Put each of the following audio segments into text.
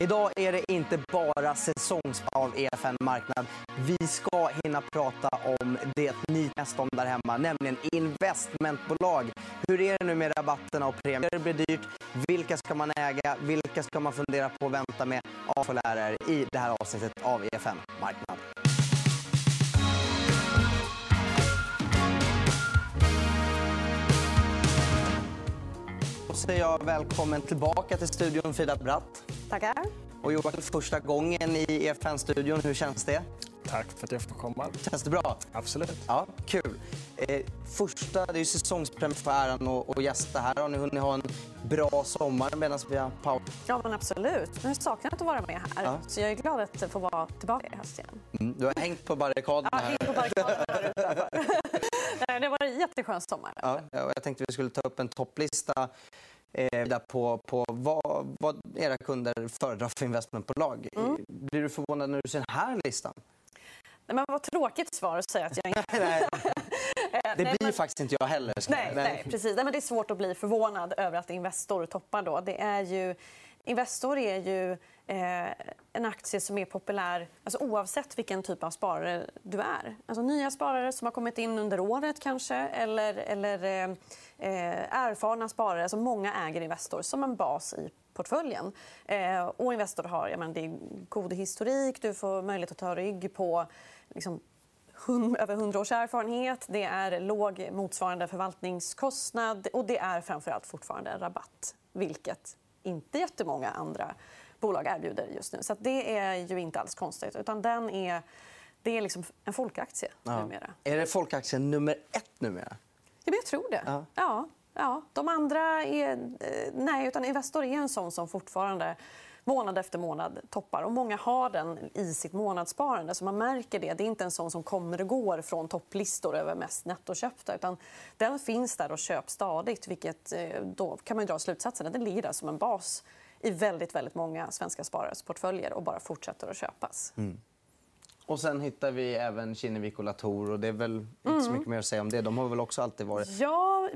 Idag är det inte bara säsongs av EFN Marknad. Vi ska hinna prata om det ni mest om där hemma, nämligen investmentbolag. Hur är det nu med rabatterna och premier? Det blir dyrt. Vilka ska man äga? Vilka ska man fundera på att vänta med? Ja, får lära er i det här avsnittet av EFN Marknad. Säger jag välkommen tillbaka till studion, Frida Bratt. Tackar. Och Joakim, första gången i EFN-studion. Hur känns det? Tack för att jag får komma. Känns det bra? Absolut. Ja, kul. Eh, första, det är säsongspremiär för äran och, och gästa här. Har ni hunnit ha en bra sommar medan vi har paus? Ja, men absolut. Jag har saknat att vara med här. Ja. Så jag är glad att få vara tillbaka i höst igen. Mm, du har hängt på barrikaderna Ja, här. in på barrikaderna där utanför. Det var en jätteskön sommar. Ja, jag tänkte vi skulle ta upp en topplista eh, på, på vad, vad era kunder föredrar för investmentbolag. Mm. Blir du förvånad när du ser den här listan? Nej, men vad tråkigt svar att säga att jag inte... Nej, det Nej, blir men- faktiskt inte jag heller. jag- Nej, nej, precis. Nej, men det är svårt att bli förvånad över att Investor toppar. Då. Det är ju, Investor är ju eh, Eh, en aktie som är populär alltså, oavsett vilken typ av sparare du är. Alltså, nya sparare som har kommit in under året kanske eller, eller eh, eh erfarna sparare. Alltså, många äger Investor som en bas i portföljen. Eh, och Investor har jag menar, det är god historik. Du får möjlighet att ta rygg på liksom, över 100 års erfarenhet. Det är låg motsvarande förvaltningskostnad och det är framförallt fortfarande en rabatt, vilket inte jättemånga andra bolag erbjuder just nu. Så det är ju inte alls konstigt. Utan den är, det är liksom en folkaktie Ja. numera. Är det folkaktien nummer ett numera? Ja, men jag tror det. Ja. Ja. Ja, De andra är... eh, Nej, utan Investor är en sån som fortfarande månad efter månad toppar. Och många har den i sitt månadssparande. Så man märker det. Det är inte en sån som kommer och går från topplistor över mest nettoköpta. Utan den finns där och köps stadigt. Vilket, eh, då kan man dra slutsatsen att den ligger där som en bas i väldigt, väldigt många svenska sparares portföljer och bara fortsätter att köpas. Och sen hittar vi även Kinnevik och Latour. Och det är väl inte så mycket mer att säga om det. De har väl också alltid varit... Ja,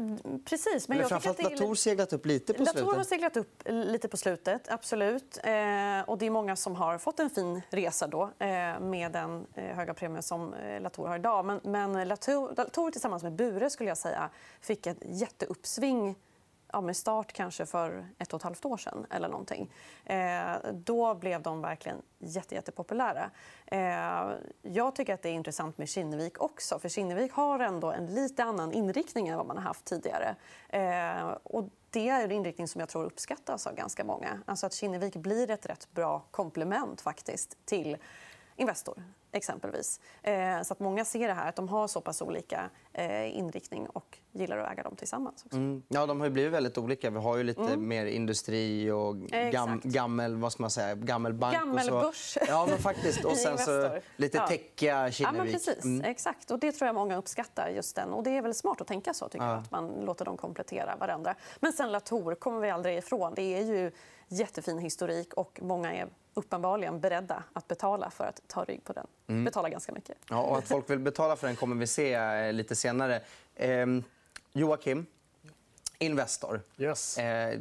precis. Men jag tycker framförallt är Latour seglat upp lite på Latour har slutet. seglat upp lite på slutet, absolut. Eh, och det är många som har fått en fin resa då, eh, med den eh, höga premien som eh, Latour har idag. Men, men Latour, Latour tillsammans med Bure skulle jag säga, fick ett jätteuppsving ja, med start kanske för ett och ett halvt år sedan. Eller någonting. Eh, då blev de verkligen jätte, jättepopulära. Eh, jag tycker att det är intressant med Kinnevik också. För Kinnevik har ändå en lite annan inriktning än vad man har haft tidigare. Eh, och det är en inriktning som jag tror uppskattas av ganska många. Alltså att Kinnevik blir ett rätt bra komplement faktiskt till Investor exempelvis. Eh, så att många ser det här att de har så pass olika eh, inriktning och gillar att äga dem tillsammans. Också. Mm. Ja, de har ju blivit väldigt olika. Vi har ju lite mer industri och gam, gammel, vad ska man säga, gammelbank. och så. Gammelbörs. Ja, men faktiskt. Och sen så lite Ja. täckiga Ja, Kinnevik. precis. Mm. Exakt. Och det tror jag många uppskattar. just den. Och Det är väl smart att tänka så. tycker Ja. jag, att man låter dem komplettera varandra. Men sen Latour kommer vi aldrig ifrån. Det är ju jättefin historik och många är uppenbarligen beredda att betala för att ta rygg på den. Mm. Betala ganska mycket. Ja, och att folk vill betala för den kommer vi se eh, lite senare. Ehm, Joakim, Investor. Yes. Eh,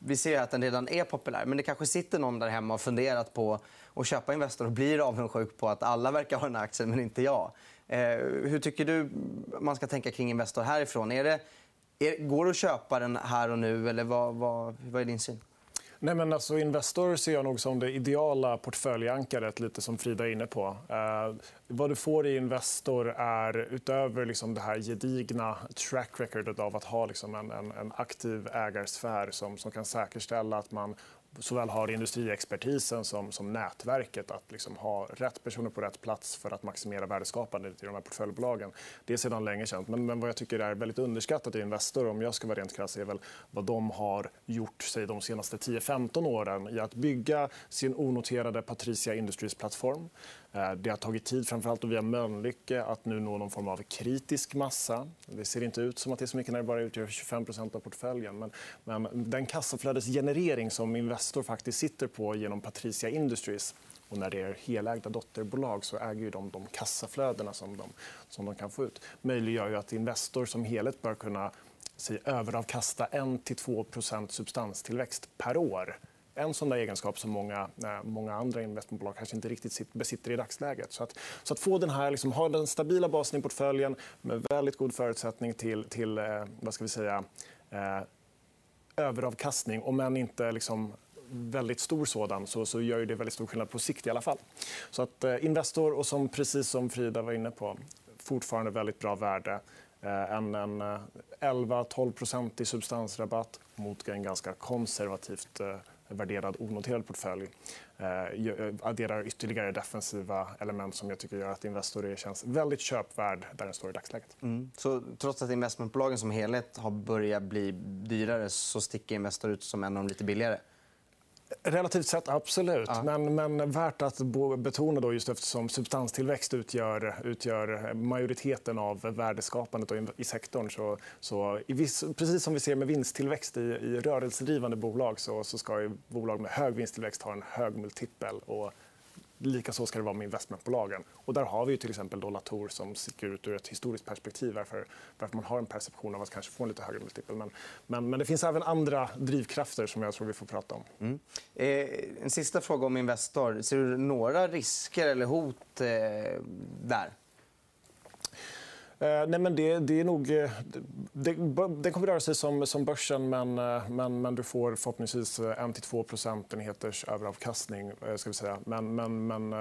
vi ser att den redan är populär, men det kanske sitter någon där hemma och funderat på att köpa Investor och blir avundsjuk på att alla verkar ha den här aktien, men inte jag. Eh, hur tycker du man ska tänka kring Investor härifrån? Är det, är, går det att köpa den här och nu, eller vad, vad, vad är din syn? Nej, men alltså Investor ser jag nog som det ideala portföljankaret, lite som Frida är inne på. Eh, vad du får i Investor är, utöver liksom det här gedigna track recordet av att ha liksom en, en, en aktiv ägarsfär som, som kan säkerställa att man såväl har industriexpertisen som, som nätverket att liksom ha rätt personer på rätt plats för att maximera värdeskapandet i de här portföljbolagen. Det är sedan länge känt. Men, men vad jag tycker är väldigt underskattat i Investor, om jag ska vara rent krass, är väl vad de har gjort sig de senaste 10-15 åren i att bygga sin onoterade Patricia Industries-plattform. Eh, det har tagit tid, framförallt via Mölnlycke, att nu nå någon form av kritisk massa. Det ser inte ut som att det är så mycket när det bara utgör 25% av portföljen. Men, men den kassaflödesgenerering som Investor faktiskt sitter på genom Patricia Industries och när det är helägda dotterbolag så äger ju de de kassaflödena som de, som de kan få ut. möjliggör ju att Investor som helhet bör kunna säg, överavkasta 1-2% substanstillväxt per år en sån där egenskap som många, eh, många andra investmentbolag kanske inte riktigt besitter i dagsläget. Så att, så att få den här, liksom, ha den stabila basen i portföljen med väldigt god förutsättning till, till eh, vad ska vi säga, eh, överavkastning, om än inte liksom, väldigt stor sådan så, så gör det väldigt stor skillnad på sikt i alla fall. Så att eh, Investor och som precis som Frida var inne på fortfarande väldigt bra värde. Eh, en, en eh, 11-12% i substansrabatt mot en ganska konservativt eh, värderad onoterad portfölj eh, eh, adderar ytterligare defensiva element som jag tycker gör att Investor känns väldigt köpvärd där den står i dagsläget. Mm. Så trots att investmentbolagen som helhet har börjat bli dyrare så sticker Investor ut som en av de lite billigare? Relativt sett, absolut. Ja. Men, men värt att betona då just eftersom substanstillväxt utgör, utgör majoriteten av värdeskapandet i sektorn. Så, så viss, precis som vi ser med vinsttillväxt i, i rörelsedrivande bolag så, så ska bolag med hög vinsttillväxt ha en hög multipel. Och Likaså ska det vara med investmentbolagen. Och där har vi till exempel då Latour som sticker ut ur ett historiskt perspektiv varför, varför man har en perception av att kanske få en lite högre multipel. Men, men, men, det finns även andra drivkrafter som jag tror vi får prata om. Mm. Eh, en sista fråga om Investor. Ser du några risker eller hot eh, där? Eh, nej, men det, det är nog... Den det, det kommer röra sig som, som börsen men, eh, men, men du får förhoppningsvis 1-2 procentenheters överavkastning. Ska vi säga. Men, men, men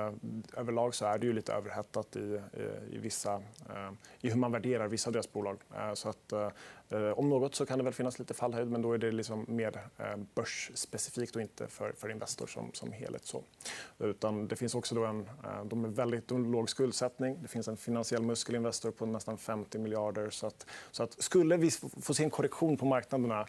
överlag så är det ju lite överhettat i, i, i vissa, i hur man värderar vissa av deras bolag. Så att, Eh, om något så kan det väl finnas lite fallhöjd men då är det liksom mer eh, börsspecifikt och inte för, för Investor som, som helhet. Så. Utan det finns också då en eh, de är väldigt de låg skuldsättning. Det finns en finansiell muskelinvestor på nästan 50 miljarder. Så att, så att skulle vi få se en korrektion på marknaderna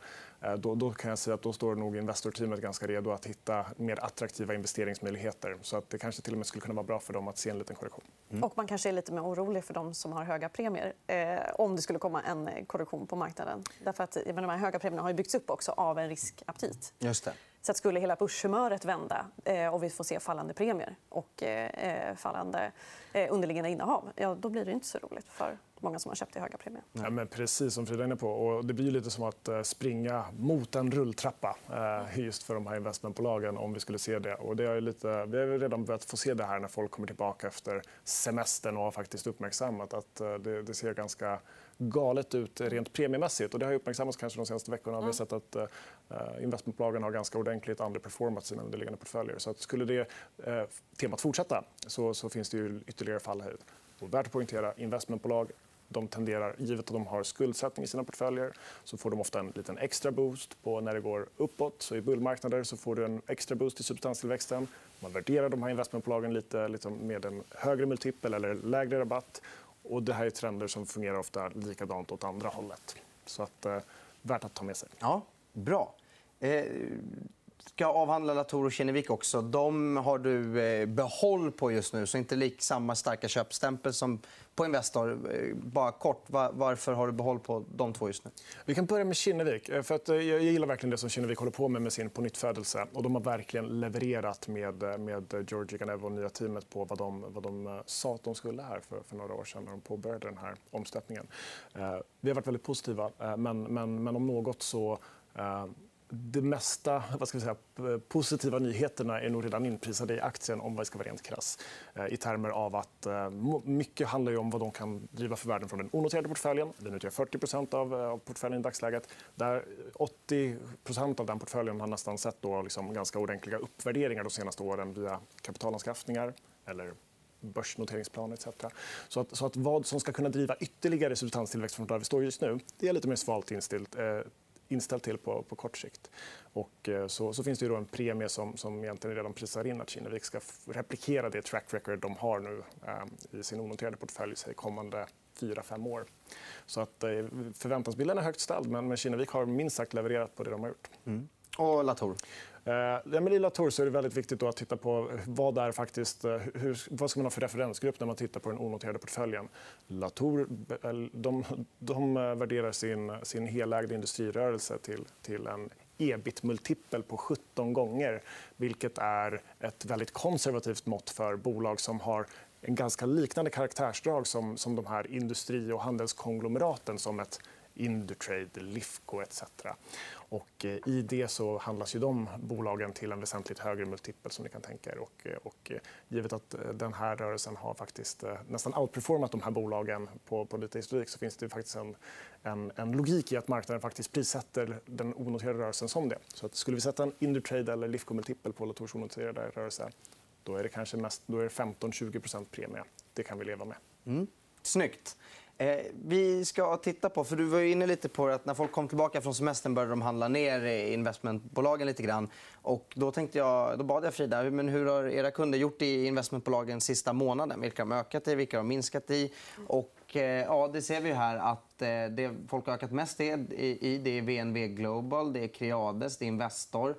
då, då, kan jag säga att då står nog Investor-teamet ganska redo att hitta mer attraktiva investeringsmöjligheter. Så att det kanske till och med skulle kunna vara bra för dem att se en liten korrektion. Mm. Och man kanske är lite mer orolig för de som har höga premier eh, om det skulle komma en korrektion på marknaden. Därför att, menar, de här höga premierna har byggts upp också av en riskaptit. Just det. Så att skulle hela börshumöret vända eh, och vi får se fallande premier och eh, fallande eh, underliggande innehav, ja, då blir det inte så roligt för många som har köpt i höga premier. Ja, men precis som Frida är inne på. Och det blir lite som att eh, springa mot en rulltrappa eh, just för de här investmentbolagen om vi skulle se det. Och det är lite, vi har redan börjat få se det här när folk kommer tillbaka efter semestern och har faktiskt uppmärksammat att eh, det, det ser ganska galet ut rent premiemässigt. Och det har uppmärksammats kanske de senaste veckorna. Mm. Vi har sett att uh, investmentbolagen har ganska ordentligt underperformat sina underliggande portföljer. Så att skulle det uh, temat fortsätta så, så finns det ju ytterligare fallhöjd. Och värt att poängtera, investmentbolag de tenderar, givet att de har skuldsättning i sina portföljer, så får de ofta en liten extra boost på när det går uppåt. Så I bullmarknader så får du en extra boost i substanstillväxten. Man värderar de här investmentbolagen lite liksom med en högre multipel eller lägre rabatt. Och det här är trender som fungerar ofta likadant åt andra hållet. Så att, eh, värt att ta med sig. Ja, bra. Eh, ska avhandla Latour och Kinnevik också. De har du eh, behåll på just nu, så inte lik samma starka köpstämpel som på Investor. Eh, bara kort, varför har du behåll på de två just nu? Vi kan börja med Kinnevik. Eh, för att jag gillar verkligen det som Kinnevik håller på med med sin pånyttfödelse. Och de har verkligen levererat med, med Georgi Ganev och nya teamet på vad de, vad de sa att de skulle här för, för några år sedan när de påbörjade den här omsättningen. Vi har varit väldigt positiva, men, men, men om något så det mesta vad ska vi säga, positiva nyheterna är nog redan inprisade i aktien om vi ska vara rent krass. Eh, I termer av att eh, mycket handlar om vad de kan driva för värden från den onoterade portföljen. Den utgör 40 av, eh, av portföljen i dagsläget. Där 80% av den portföljen har nästan sett då liksom ganska ordentliga uppvärderingar de senaste åren via kapitalanskaffningar eller börsnoteringsplan etc. Så att, så att vad som ska kunna driva ytterligare substanstillväxt från där vi står just nu det är lite mer svalt inställt inställd till på, på kort sikt. Och, eh, så, så finns det ju en premie som, som egentligen redan prisar in att Kinnevik ska replikera det track record de har nu eh, i sin onoterade portfölj i kommande fyra, fem år. Så att, eh, förväntansbilden är högt ställd, men, men Kinnevik har minst sagt levererat på det de har gjort. Mm. Och Latour? Eh, I Latour så är det väldigt viktigt att titta på vad, är faktiskt, eh, hur, vad ska man ha för referensgrupp när man tittar på den onoterade portföljen. Latour eh, de, de eh, värderar sin, sin helägda industrirörelse till, till en ebit-multipel på 17 gånger vilket är ett väldigt konservativt mått för bolag som har en ganska liknande karaktärsdrag som, som de här industri och handelskonglomeraten som ett Indutrade, Lifco etc. Och eh, I det så handlas ju de bolagen till en väsentligt högre multipel. som ni kan tänka er. Och, eh, och, eh, givet att den här rörelsen har faktiskt nästan outperformat de här bolagen på, på lite historik så finns det faktiskt en, en, en, logik i att marknaden faktiskt prissätter den onoterade rörelsen som det. Så att skulle vi sätta en Indutrade eller Lifco-multipel på Latours onoterade rörelse då är det kanske mest, då är 15-20% premie. Det kan vi leva med. Mm. Snyggt. Eh, vi ska titta på, för du var inne lite på att när folk kom tillbaka från semestern började de handla ner investmentbolagen lite grann. Och då, tänkte jag, då bad jag Frida, men hur har era kunder gjort i investmentbolagen sista månaden? Vilka har de ökat i, vilka har de minskat i? Och, eh, ja, det ser vi här att eh, det folk har ökat mest i, i det är VNV Global, det är Creades, det är Investor.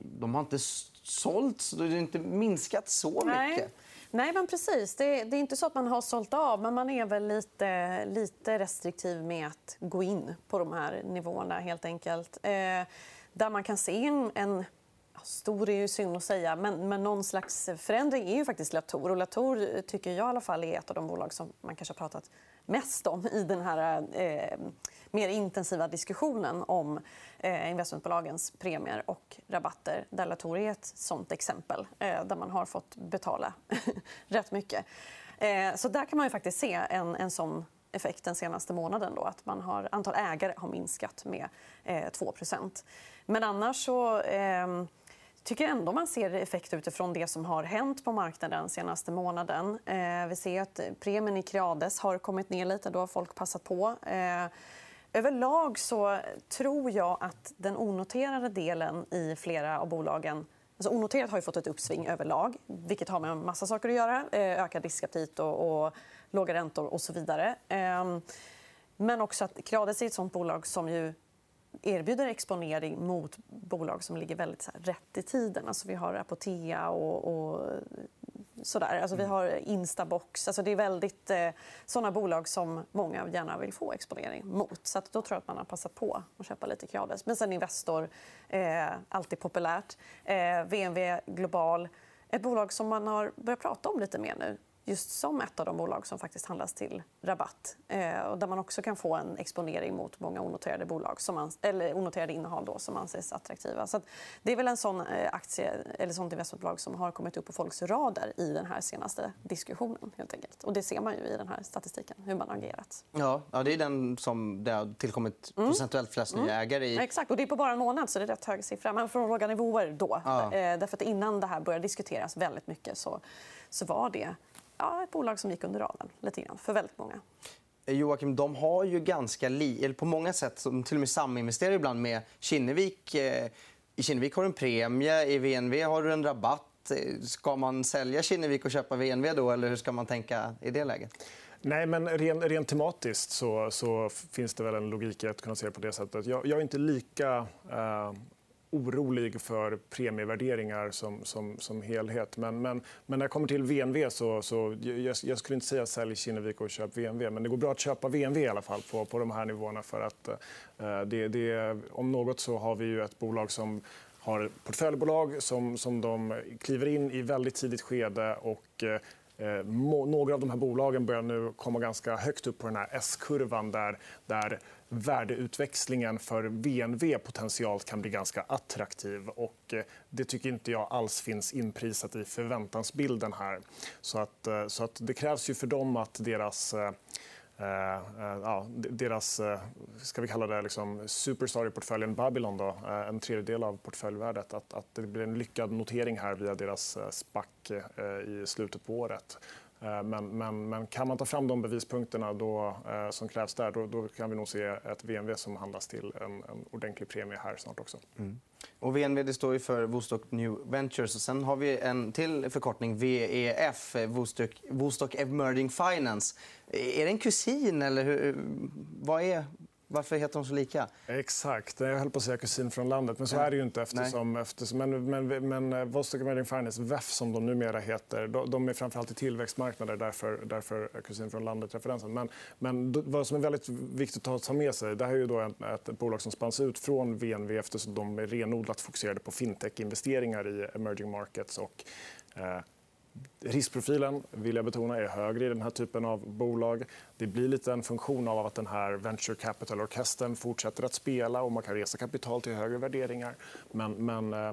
De har inte sålt, så det har inte minskat så mycket. Nej. Nej, men precis. Det, det, är inte så att man har sålt av, men man är väl lite, lite restriktiv med att gå in på de här nivåerna. helt enkelt. Eh, där man kan se en, en Stor är ju synd att säga, men, men någon slags förändring är ju faktiskt Latour. Och Latour tycker jag i alla fall är ett av de bolag som man kanske har pratat mest om i den här eh, mer intensiva diskussionen om eh, investmentbolagens premier och rabatter. Där Latour är ett sånt exempel eh, där man har fått betala rätt mycket. Eh, så där kan man ju faktiskt se en, en sån effekt den senaste månaden. Då, att man har, antal ägare har minskat med eh, 2% Men annars så... Eh, tycker ändå man ser effekt utifrån det som har hänt på marknaden den senaste månaden. Eh, vi ser att eh, premien i Creades har kommit ner lite. Då har folk passat på. Eh, överlag så tror jag att den onoterade delen i flera av bolagen Alltså onoterat har ju fått ett uppsving överlag, vilket har med en massa saker att göra. Eh, ökad riskaptit och, och låga räntor och så vidare. Ehm, men också att Creades är ett sånt bolag som ju erbjuder exponering mot bolag som ligger väldigt så här, rätt i tiden. Alltså, vi har Apotea och, och sådär. Alltså, vi mm. har Instabox. Alltså, det är väldigt eh, såna bolag som många gärna vill få exponering mot. Så då tror jag att man har passat på att köpa lite Creades. Men sen Investor, eh, alltid populärt. Eh, VNV Global, ett bolag som man har börjat prata om lite mer nu just som ett av de bolag som faktiskt handlas till rabatt. Eh, och där man också kan få en exponering mot många onoterade, bolag som man, eller onoterade innehav då, som anses attraktiva. Så det är väl en sån eh, aktie, eller sånt investmentbolag som har kommit upp på folks radar i den här senaste diskussionen. Helt enkelt. Och det ser man ju i den här statistiken, hur man har agerat. Ja, ja det är den som det har tillkommit mm. procentuellt flest nya mm. ägare i. Exakt, och det är på bara en månad, så det är rätt hög siffra. Men från låga nivåer då. Ja. Eh, därför att innan det här började diskuteras väldigt mycket så, så var det ja, ett bolag som gick under radarn lite grann för väldigt många. Eh, Joakim, de har ju ganska li eller på många sätt som till och med saminvesterar ibland med Kinnevik. Eh, I Kinnevik har du en premie, i VNV har du en rabatt. Eh, ska man sälja Kinnevik och köpa VNV då, eller hur ska man tänka i det läget? Nej, men rent, rent tematiskt så, så, finns det väl en logik i att kunna se det på det sättet. Jag, jag är inte lika uh, orolig för premievärderingar som, som, som helhet. Men, men, men när det kommer till VNV så, så jag, jag skulle inte säga sälj Kinnevik och köp VNV. Men det går bra att köpa VNV i alla fall på, på de här nivåerna. För att, eh, det, det, om något så har vi ju ett bolag som har portföljbolag som, som de kliver in i väldigt tidigt skede och eh, Eh, några av de här bolagen börjar nu komma ganska högt upp på den här S-kurvan där, där värdeutväxlingen för VNV potentiellt kan bli ganska attraktiv. Och eh, det tycker inte jag alls finns inprisat i förväntansbilden här. Så, att, eh, så att det krävs ju för dem att deras eh, Eh, eh, ja, deras eh, ska vi kalla det, liksom, superstar i portföljen Babylon, då, en tredjedel av portföljvärdet. Att, att det blir en lyckad notering här via deras SPAC i slutet på året. Eh, men, men, men, kan man ta fram de bevispunkterna då, eh, som krävs där då, då, kan vi nog se ett VNV som handlas till en, en ordentlig premie här snart också. Mm. Och VNV det står ju för Vostok New Ventures. Och sen har vi en till förkortning, VEF, Vostok, eh, Vostok Emerging Finance. Är det en kusin? eller hur, vad är, varför heter de så lika? Exakt. Jag höll på att säga kusin från landet, men så är det ju inte. Eftersom, eftersom, men, men, men eh, Vostok Emerging Finance, VEF som de numera heter, de är framförallt i tillväxtmarknader. Därför, därför kusin från landet-referensen. Men, men vad som är väldigt viktigt att ta med sig det här är ju då ett, ett bolag som spanns ut från VNV eftersom de är renodlat fokuserade på fintech-investeringar i emerging markets. Och, eh, Riskprofilen vill jag betona, är högre i den här typen av bolag. Det blir lite en funktion av att den här venture capital-orkestern fortsätter att spela och man kan resa kapital till högre värderingar. Men, men eh,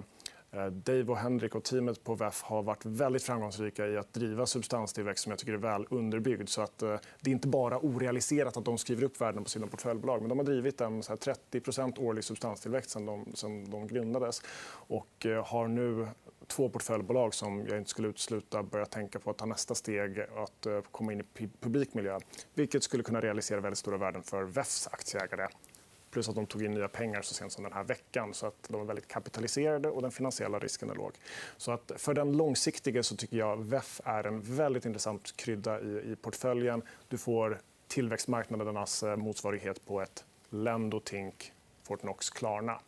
eh Dave och Henrik och teamet på VEF har varit väldigt framgångsrika i att driva substanstillväxt som jag tycker är väl underbyggd. Så att, eh, det är inte bara orealiserat att de skriver upp värden på sina portföljbolag. Men de har drivit en så 30% årlig substanstillväxt sen de, sen de grundades. Och eh, har nu två portföljbolag som jag inte skulle utesluta börjar tänka på att ta nästa steg att eh, komma in i publik miljö. Vilket skulle kunna realisera väldigt stora värden för VEFs aktieägare. Plus att de tog in nya pengar så sent som den här veckan. så att De är väldigt kapitaliserade och den finansiella risken är låg. Så att för den långsiktiga så tycker jag VEF är en väldigt intressant krydda i, i portföljen. Du får tillväxtmarknadernas eh, motsvarighet på ett Lendo, Tink, Fortnox, Klarna.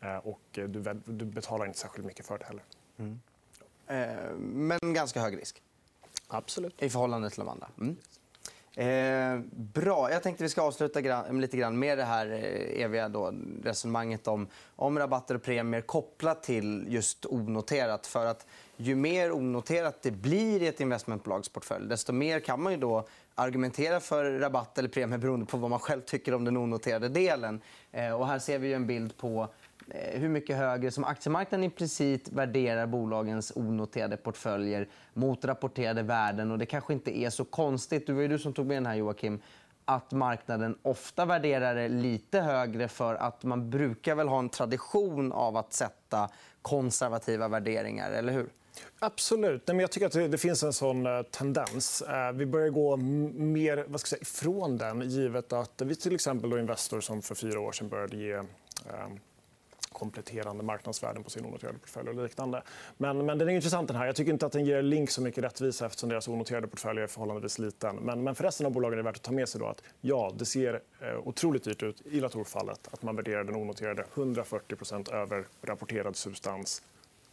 Eh, och du, du betalar inte särskilt mycket för det heller. Mm. Eh, men ganska hög risk? Absolut. I förhållande till de andra? Mm. Eh, bra. Jag tänkte vi ska avsluta grann, lite grann med det här eh, eviga då, resonemanget om, om rabatter och premier kopplat till just onoterat. För att ju mer onoterat det blir i ett investmentbolags portfölj desto mer kan man ju då argumentera för rabatt eller premie beroende på vad man själv tycker om den onoterade delen. Eh, och här ser vi en bild på Eh, hur mycket högre som aktiemarknaden implicit värderar bolagens onoterade portföljer mot rapporterade värden. Och det kanske inte är så konstigt. Det var ju du som tog med den här, Joakim att marknaden ofta värderar det lite högre för att man brukar väl ha en tradition av att sätta konservativa värderingar. eller hur? Absolut. jag tycker att det finns en sån eh, tendens. Eh, vi börjar gå mer vad ska jag säga, ifrån den givet att vi till exempel då Investor som för fyra år sedan började ge kompletterande marknadsvärden på sin onoterade portfölj och liknande. Men, men den är intressant. Den här. Jag tycker inte att den ger Link så mycket rättvisa eftersom deras onoterade portfölj är förhållandevis liten. Men, men för resten av bolagen är det värt att ta med sig då att ja, det ser eh, otroligt dyrt ut i Latour-fallet att man värderar den onoterade 140% över rapporterad substans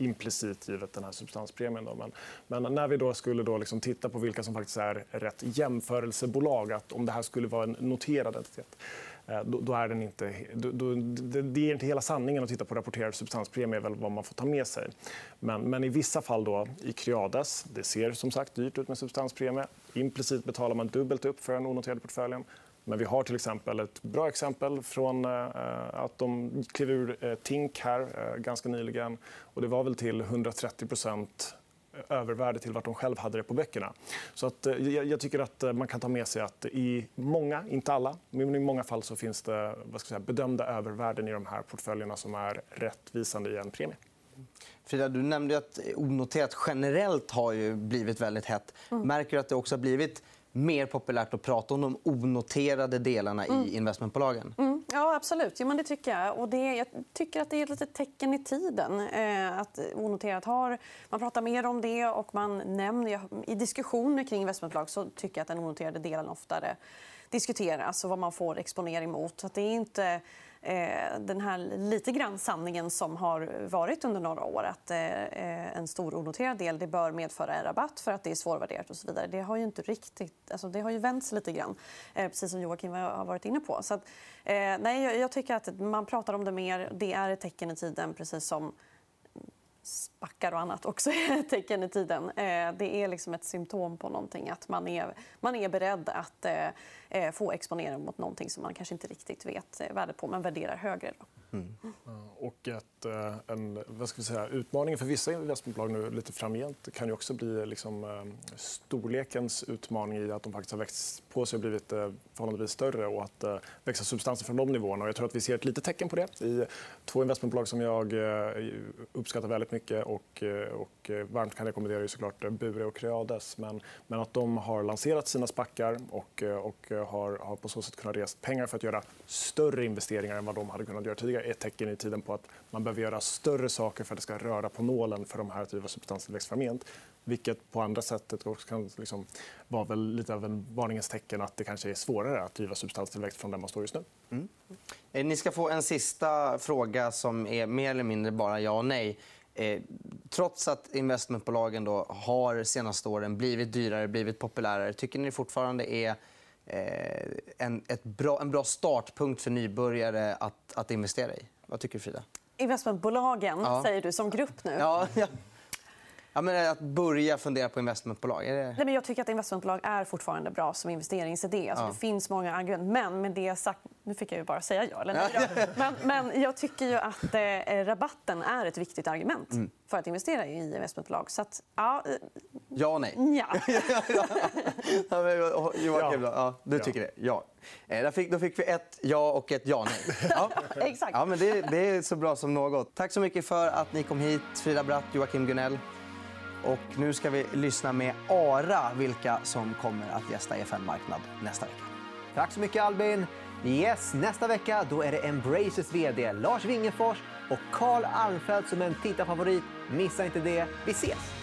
implicit givet den här substanspremien. Då. Men, men, när vi då skulle då liksom titta på vilka som faktiskt är rätt jämförelsebolag, att om det här skulle vara en noterad entitet, Eh, då, är den inte, då, då, det ger inte hela sanningen att titta på rapporterad substanspremie, väl vad man får ta med sig. Men, men i vissa fall, då, i Creades, det ser som sagt dyrt ut med substanspremie. Implicit betalar man dubbelt upp för den onoterade portföljen. Men vi har till exempel ett bra exempel från eh, att de klev ur eh, Tink här ganska nyligen. Och det var väl till 130% övervärde till vart de själv hade det på böckerna. Så att, eh, jag tycker att eh, man kan ta med sig att i många, inte alla, men i många fall så finns det vad ska jag säga, bedömda övervärden i de här portföljerna som är rättvisande i en premie. Frida, du nämnde att onoterat generellt har ju blivit väldigt hett. Mm. Märker du att det också har blivit mer populärt att prata om de onoterade delarna mm. i investmentbolagen? Mm. Ja, absolut. Jo, men det tycker jag. Och det, jag tycker att det är ett litet tecken i tiden. Eh, att onoterat har, man pratar mer om det och man nämner... I diskussioner kring investmentbolag så tycker jag att den onoterade delen oftare diskuteras och vad man får exponering mot. Så det är inte Eh, den här lite grann sanningen som har varit under några år att eh, eh, en stor onoterad del det bör medföra en rabatt för att det är svårvärderat och så vidare. Det har ju inte riktigt, alltså det har ju vänts lite grann, precis som Joakim har varit inne på. Så att, nej, jag tycker att man pratar om det mer. Det är ett tecken i tiden, precis som spackar och annat också är ett tecken i tiden. Det är liksom ett symptom på någonting, att man är, man är beredd att eh, eh, få exponering mot någonting som man kanske inte riktigt vet värdet på, men värderar högre. Då. Mm. Och ett, en vad ska vi säga, utmaningen för vissa investmentbolag nu lite framgent kan ju också bli liksom, storlekens utmaning i att de faktiskt har växt på sig och blivit förhållandevis större och att växa substanser från de nivåerna. Och jag tror att vi ser ett litet tecken på det i två investmentbolag som jag uppskattar väldigt mycket och, och varmt kan rekommendera såklart Bure och Creades. Men, men att de har lanserat sina spackar och, och har, har på så sätt kunnat resa pengar för att göra större investeringar än vad de hade kunnat göra tidigare är ett tecken i tiden på att man behöver göra större saker för att det ska röra på nålen för de här typen av substanstillväxt framgent. Vilket på andra sättet också kan liksom vara väl lite av en varningens tecken att det kanske är svårare att driva substanstillväxt från där man står just nu. Mm. Eh, ni ska få en sista fråga som är mer eller mindre bara ja och nej. Eh, trots att investmentbolagen då har senaste åren blivit dyrare, blivit populärare tycker ni fortfarande är en, ett bra, en bra startpunkt för nybörjare att, att investera i? Vad tycker du, Frida? Investmentbolagen, ja. säger du, som grupp nu? Ja, ja. Ja, men att börja fundera på investmentbolag? Är det... Nej, men jag tycker att investmentbolag är fortfarande bra som investeringsidé. Alltså, Ja. Det finns många argument. Men med det sagt... Nu fick jag ju bara säga ja eller nej. Men, men jag tycker ju att eh, rabatten är ett viktigt argument Mm. för att investera i investmentbolag. Så att, ja, eh, Ja och nej? ja. Ja, men, Joakim, Ja. ja. Du tycker det? Ja. Eh, Där fick, då fick vi ett ja och ett ja nej. Ja. Exakt. Ja, men det, det är så bra som något. Tack så mycket för att ni kom hit, Frida Bratt, Joakim Gunell. Och nu ska vi lyssna med Ara vilka som kommer att gästa EFN Marknad nästa vecka. Tack så mycket Albin. Yes, nästa vecka då är det Embracers vd Lars Wingefors och Karl Almfelt som en tittarfavorit. Missa inte det. Vi ses!